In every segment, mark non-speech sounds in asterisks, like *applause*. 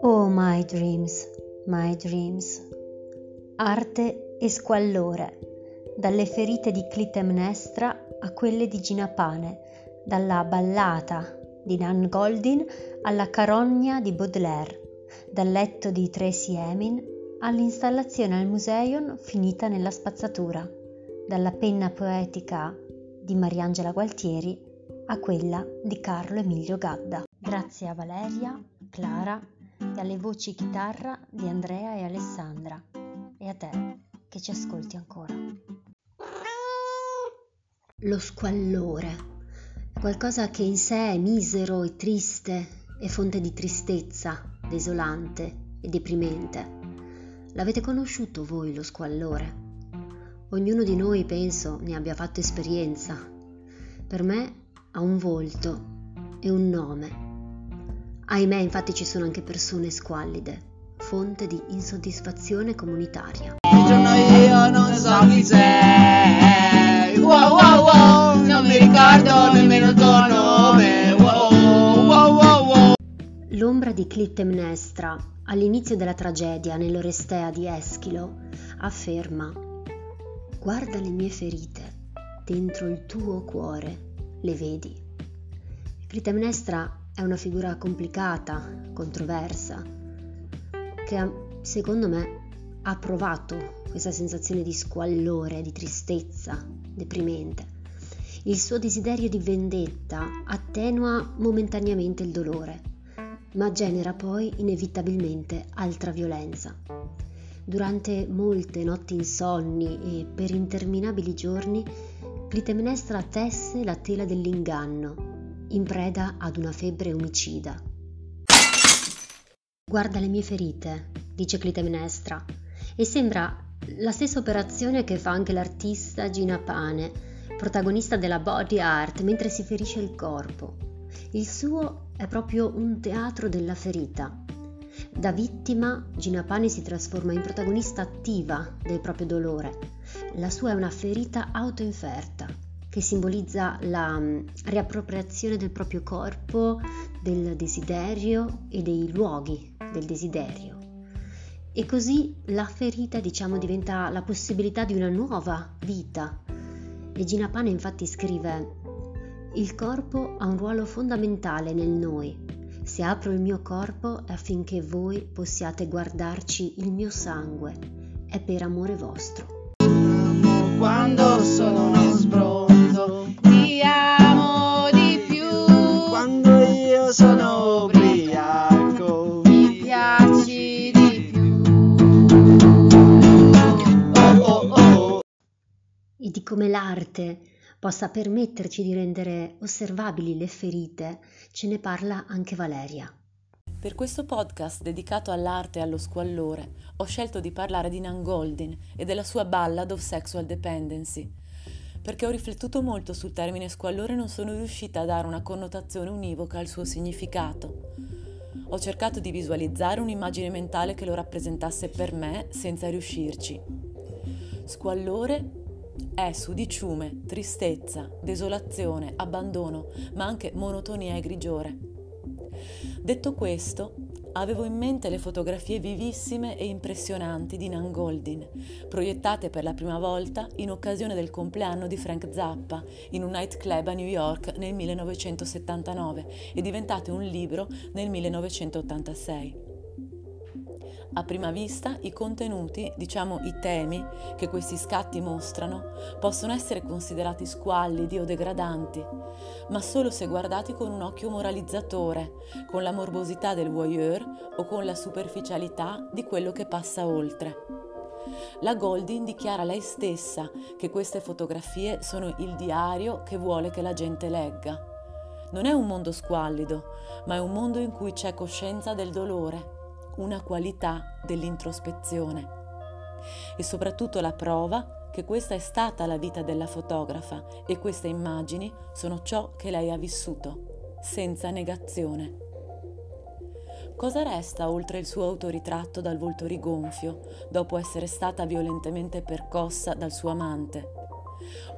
Oh my dreams, my dreams. Arte e squallore, dalle ferite di Clitemnestra a quelle di Gina Pane, dalla ballata di Nan Goldin alla carogna di Baudelaire, dal letto di Tracy Emin all'installazione al Museion finita nella spazzatura, dalla penna poetica di Mariangela Gualtieri a quella di Carlo Emilio Gadda. Grazie a Valeria, Clara e alle voci chitarra di Andrea e Alessandra e a te che ci ascolti ancora. Lo squallore è qualcosa che in sé è misero e triste e fonte di tristezza, desolante e deprimente. L'avete conosciuto voi lo squallore? Ognuno di noi, penso, ne abbia fatto esperienza. Per me ha un volto e un nome. Ahimè, infatti, ci sono anche persone squallide, fonte di insoddisfazione comunitaria. Il giorno io non so chi sei. Wow, wow, wow, non mi ricordo nemmeno il tuo nome. Wow, wow, wow, wow. L'ombra di Clitemnestra, all'inizio della tragedia nell'Orestea di Eschilo, afferma Guarda le mie ferite dentro il tuo cuore, le vedi. Clitemnestra è una figura complicata, controversa, che secondo me ha provato questa sensazione di squallore, di tristezza, deprimente. Il suo desiderio di vendetta attenua momentaneamente il dolore, ma genera poi inevitabilmente altra violenza. Durante molte notti insonni e per interminabili giorni, Clitemnestra tesse la tela dell'inganno, in preda ad una febbre omicida. Guarda le mie ferite, dice Clitemnestra, e sembra la stessa operazione che fa anche l'artista Gina Pane, protagonista della body art, mentre si ferisce il corpo. Il suo è proprio un teatro della ferita, da vittima, Gina Pani si trasforma in protagonista attiva del proprio dolore. La sua è una ferita autoinferta che simbolizza la mm, riappropriazione del proprio corpo, del desiderio e dei luoghi del desiderio. E così la ferita, diciamo, diventa la possibilità di una nuova vita. E Gina Pane infatti scrive: Il corpo ha un ruolo fondamentale nel noi se apro il mio corpo è affinché voi possiate guardarci il mio sangue, è per amore vostro. Quando sono uno sbronzo, l'arte possa permetterci di rendere osservabili le ferite, ce ne parla anche Valeria. Per questo podcast dedicato all'arte e allo squallore ho scelto di parlare di Nan Goldin e della sua Ballad of Sexual Dependency. Perché ho riflettuto molto sul termine squallore e non sono riuscita a dare una connotazione univoca al suo significato. Ho cercato di visualizzare un'immagine mentale che lo rappresentasse per me senza riuscirci. Squallore è sudiciume, tristezza, desolazione, abbandono, ma anche monotonia e grigiore. Detto questo, avevo in mente le fotografie vivissime e impressionanti di Nan Goldin, proiettate per la prima volta in occasione del compleanno di Frank Zappa in un nightclub a New York nel 1979 e diventate un libro nel 1986. A prima vista i contenuti, diciamo i temi che questi scatti mostrano, possono essere considerati squallidi o degradanti, ma solo se guardati con un occhio moralizzatore, con la morbosità del voyeur o con la superficialità di quello che passa oltre. La Goldin dichiara lei stessa che queste fotografie sono il diario che vuole che la gente legga. Non è un mondo squallido, ma è un mondo in cui c'è coscienza del dolore una qualità dell'introspezione e soprattutto la prova che questa è stata la vita della fotografa e queste immagini sono ciò che lei ha vissuto, senza negazione. Cosa resta oltre il suo autoritratto dal volto rigonfio, dopo essere stata violentemente percossa dal suo amante?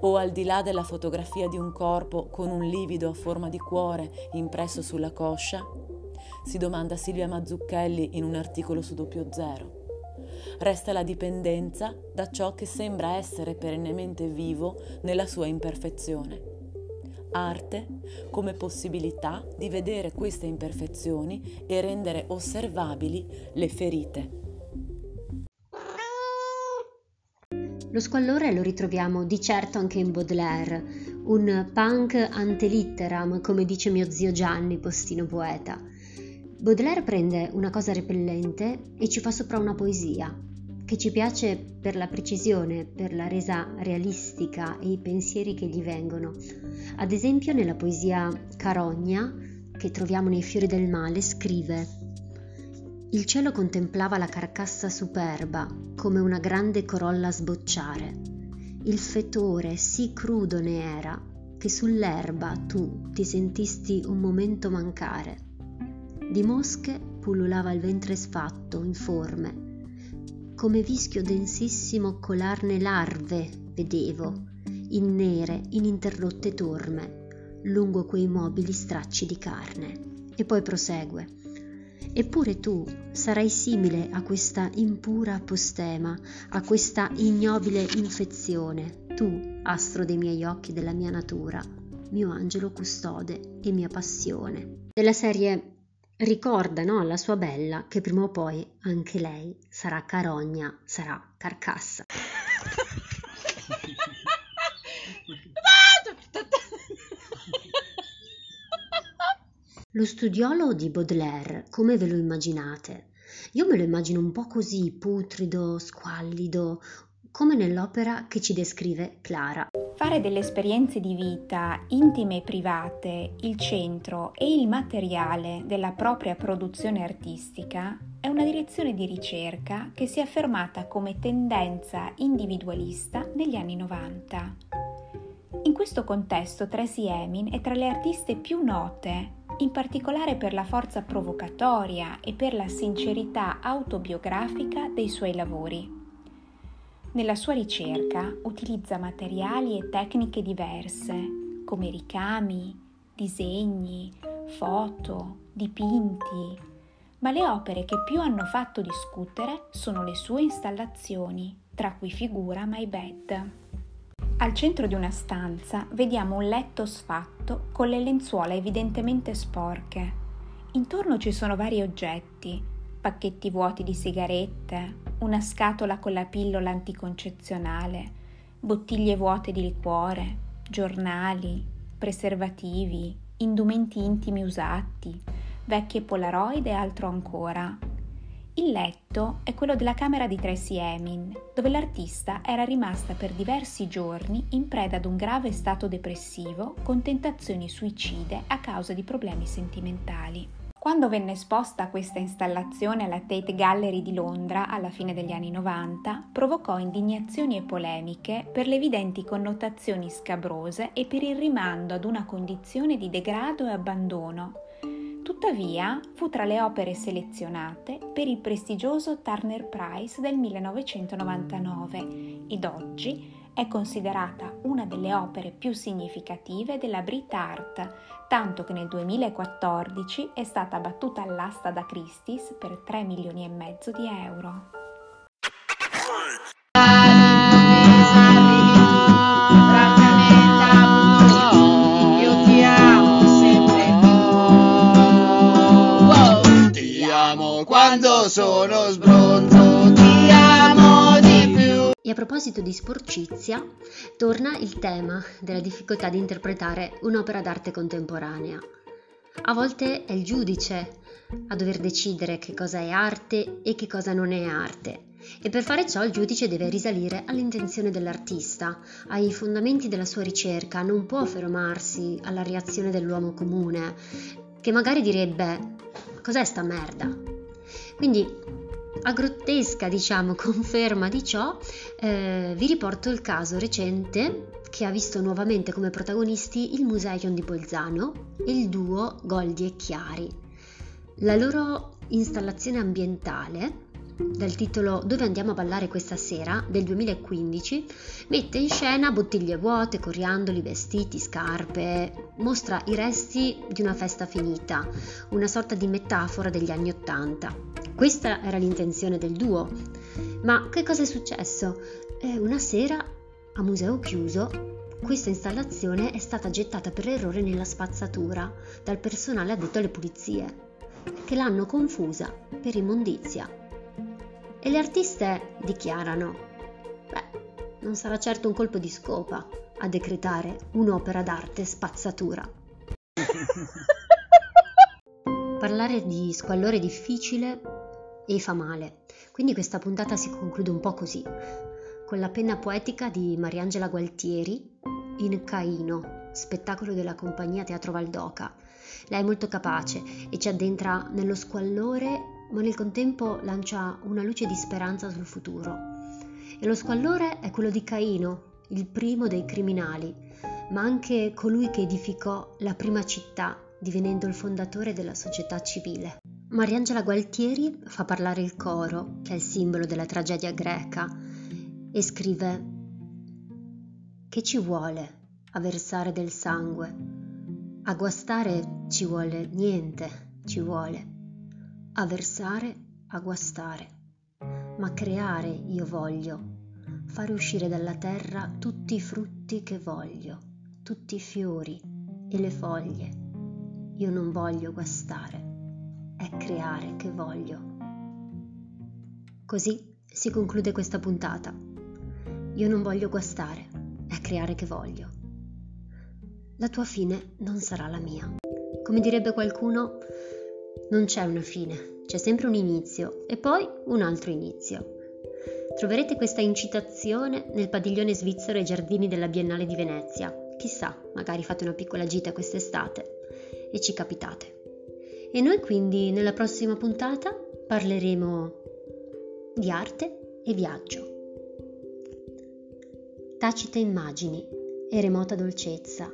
O al di là della fotografia di un corpo con un livido a forma di cuore impresso sulla coscia? Si domanda Silvia Mazzucchelli in un articolo su doppio zero. Resta la dipendenza da ciò che sembra essere perennemente vivo nella sua imperfezione. Arte come possibilità di vedere queste imperfezioni e rendere osservabili le ferite. Lo squallore lo ritroviamo di certo anche in Baudelaire, un punk antelitteram, come dice mio zio Gianni, postino poeta. Baudelaire prende una cosa repellente e ci fa sopra una poesia, che ci piace per la precisione, per la resa realistica e i pensieri che gli vengono. Ad esempio nella poesia Carogna, che troviamo nei Fiori del Male, scrive il cielo contemplava la carcassa superba come una grande corolla sbocciare. Il fetore sì crudo ne era che sull'erba tu ti sentisti un momento mancare. Di mosche pullulava il ventre sfatto, informe. Come vischio densissimo colarne larve vedevo, in nere, ininterrotte torme, lungo quei mobili stracci di carne. E poi prosegue. Eppure tu sarai simile a questa impura apostema, a questa ignobile infezione, tu, astro dei miei occhi, della mia natura, mio angelo custode e mia passione. Della serie ricorda no, alla sua bella che prima o poi anche lei sarà carogna, sarà carcassa. *laughs* Lo studiolo di Baudelaire, come ve lo immaginate? Io me lo immagino un po' così, putrido, squallido, come nell'opera che ci descrive Clara. Fare delle esperienze di vita intime e private il centro e il materiale della propria produzione artistica è una direzione di ricerca che si è affermata come tendenza individualista negli anni 90. In questo contesto Tracy Emin è tra le artiste più note in particolare per la forza provocatoria e per la sincerità autobiografica dei suoi lavori. Nella sua ricerca utilizza materiali e tecniche diverse, come ricami, disegni, foto, dipinti, ma le opere che più hanno fatto discutere sono le sue installazioni, tra cui figura My Bed. Al centro di una stanza vediamo un letto sfatto con le lenzuola evidentemente sporche. Intorno ci sono vari oggetti, pacchetti vuoti di sigarette, una scatola con la pillola anticoncezionale, bottiglie vuote di liquore, giornali, preservativi, indumenti intimi usati, vecchie polaroid e altro ancora. Il letto è quello della camera di Tracy Emin, dove l'artista era rimasta per diversi giorni in preda ad un grave stato depressivo con tentazioni suicide a causa di problemi sentimentali. Quando venne esposta questa installazione alla Tate Gallery di Londra alla fine degli anni 90, provocò indignazioni e polemiche per le evidenti connotazioni scabrose e per il rimando ad una condizione di degrado e abbandono, Tuttavia fu tra le opere selezionate per il prestigioso Turner Prize del 1999 ed oggi è considerata una delle opere più significative della Brit Art, tanto che nel 2014 è stata battuta all'asta da Christie's per 3 milioni e mezzo di euro. quando sono sbronzo proposito di sporcizia, torna il tema della difficoltà di interpretare un'opera d'arte contemporanea. A volte è il giudice a dover decidere che cosa è arte e che cosa non è arte. E per fare ciò il giudice deve risalire all'intenzione dell'artista, ai fondamenti della sua ricerca, non può fermarsi alla reazione dell'uomo comune, che magari direbbe cos'è sta merda? Quindi a grottesca, diciamo, *laughs* conferma di ciò, eh, vi riporto il caso recente che ha visto nuovamente come protagonisti il Museion di Bolzano e il duo Goldi e Chiari. La loro installazione ambientale dal titolo Dove andiamo a ballare questa sera del 2015, mette in scena bottiglie vuote, coriandoli, vestiti, scarpe, mostra i resti di una festa finita, una sorta di metafora degli anni Ottanta. Questa era l'intenzione del duo. Ma che cosa è successo? Eh, una sera, a museo chiuso, questa installazione è stata gettata per errore nella spazzatura dal personale addetto alle pulizie, che l'hanno confusa per immondizia. E le artiste dichiarano, beh, non sarà certo un colpo di scopa a decretare un'opera d'arte spazzatura. *laughs* Parlare di squallore difficile e fa male, quindi questa puntata si conclude un po' così, con la penna poetica di Mariangela Gualtieri in Caino, spettacolo della compagnia Teatro Valdoca. Lei è molto capace e ci addentra nello squallore, ma nel contempo lancia una luce di speranza sul futuro. E lo squallore è quello di Caino, il primo dei criminali, ma anche colui che edificò la prima città, divenendo il fondatore della società civile. Mariangela Gualtieri fa parlare il coro, che è il simbolo della tragedia greca, e scrive Che ci vuole a versare del sangue? A guastare ci vuole niente, ci vuole. A versare, a guastare. Ma creare io voglio, fare uscire dalla terra tutti i frutti che voglio, tutti i fiori e le foglie. Io non voglio guastare, è creare che voglio. Così si conclude questa puntata. Io non voglio guastare, è creare che voglio. La tua fine non sarà la mia. Come direbbe qualcuno, non c'è una fine, c'è sempre un inizio e poi un altro inizio. Troverete questa incitazione nel padiglione svizzero ai giardini della Biennale di Venezia. Chissà, magari fate una piccola gita quest'estate e ci capitate. E noi quindi nella prossima puntata parleremo di arte e viaggio tacite immagini e remota dolcezza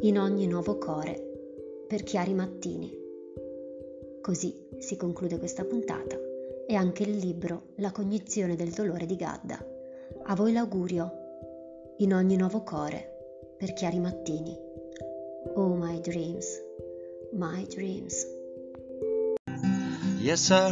in ogni nuovo core per chiari mattini. Così si conclude questa puntata e anche il libro La cognizione del dolore di Gadda. A voi l'augurio in ogni nuovo core per chiari mattini. Oh my dreams, my dreams. Yes sir,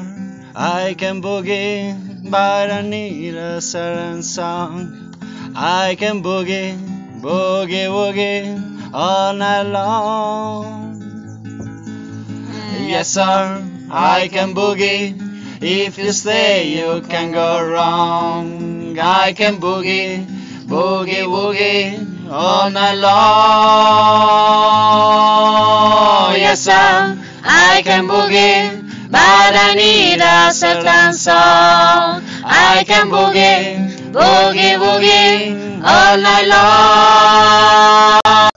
I can boogie, but I need a certain song. I can boogie, boogie, woogie all night long. Mm. Yes, sir, I can boogie. If you stay, you can go wrong. I can boogie, boogie, woogie all night long. Sir, I can boogie, but I need a certain song. I can boogie boogie boogie, all night long.